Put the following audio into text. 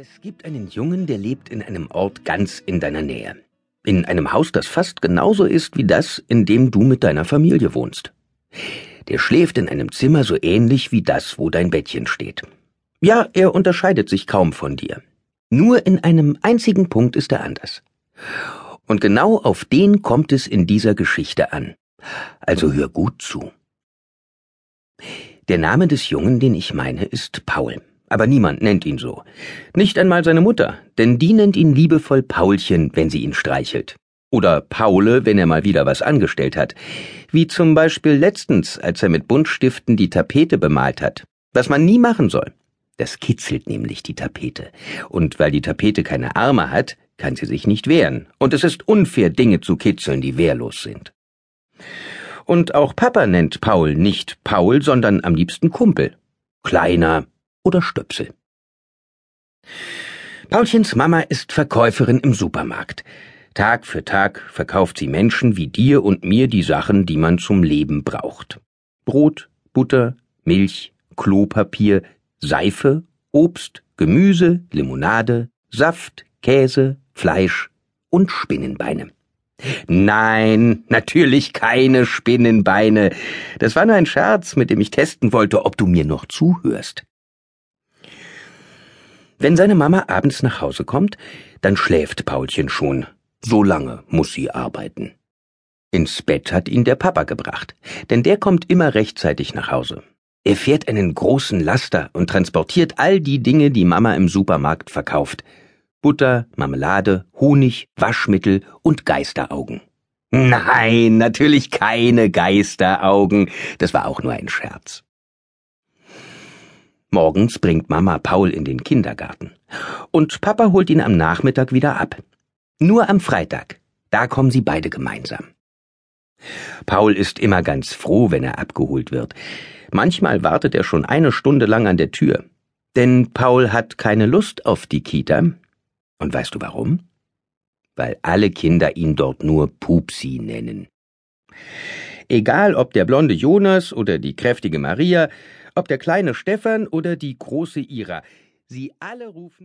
Es gibt einen Jungen, der lebt in einem Ort ganz in deiner Nähe. In einem Haus, das fast genauso ist wie das, in dem du mit deiner Familie wohnst. Der schläft in einem Zimmer so ähnlich wie das, wo dein Bettchen steht. Ja, er unterscheidet sich kaum von dir. Nur in einem einzigen Punkt ist er anders. Und genau auf den kommt es in dieser Geschichte an. Also hör gut zu. Der Name des Jungen, den ich meine, ist Paul aber niemand nennt ihn so. Nicht einmal seine Mutter, denn die nennt ihn liebevoll Paulchen, wenn sie ihn streichelt. Oder Paule, wenn er mal wieder was angestellt hat. Wie zum Beispiel letztens, als er mit Buntstiften die Tapete bemalt hat. Was man nie machen soll. Das kitzelt nämlich die Tapete. Und weil die Tapete keine Arme hat, kann sie sich nicht wehren. Und es ist unfair, Dinge zu kitzeln, die wehrlos sind. Und auch Papa nennt Paul nicht Paul, sondern am liebsten Kumpel. Kleiner, oder Stöpsel. Paulchens Mama ist Verkäuferin im Supermarkt. Tag für Tag verkauft sie Menschen wie dir und mir die Sachen, die man zum Leben braucht. Brot, Butter, Milch, Klopapier, Seife, Obst, Gemüse, Limonade, Saft, Käse, Fleisch und Spinnenbeine. Nein, natürlich keine Spinnenbeine. Das war nur ein Scherz, mit dem ich testen wollte, ob du mir noch zuhörst. Wenn seine Mama abends nach Hause kommt, dann schläft Paulchen schon. So lange muss sie arbeiten. Ins Bett hat ihn der Papa gebracht, denn der kommt immer rechtzeitig nach Hause. Er fährt einen großen Laster und transportiert all die Dinge, die Mama im Supermarkt verkauft. Butter, Marmelade, Honig, Waschmittel und Geisteraugen. Nein, natürlich keine Geisteraugen. Das war auch nur ein Scherz. Morgens bringt Mama Paul in den Kindergarten. Und Papa holt ihn am Nachmittag wieder ab. Nur am Freitag. Da kommen sie beide gemeinsam. Paul ist immer ganz froh, wenn er abgeholt wird. Manchmal wartet er schon eine Stunde lang an der Tür. Denn Paul hat keine Lust auf die Kita. Und weißt du warum? Weil alle Kinder ihn dort nur Pupsi nennen. Egal ob der blonde Jonas oder die kräftige Maria, ob der kleine Stefan oder die große Ira, sie alle rufen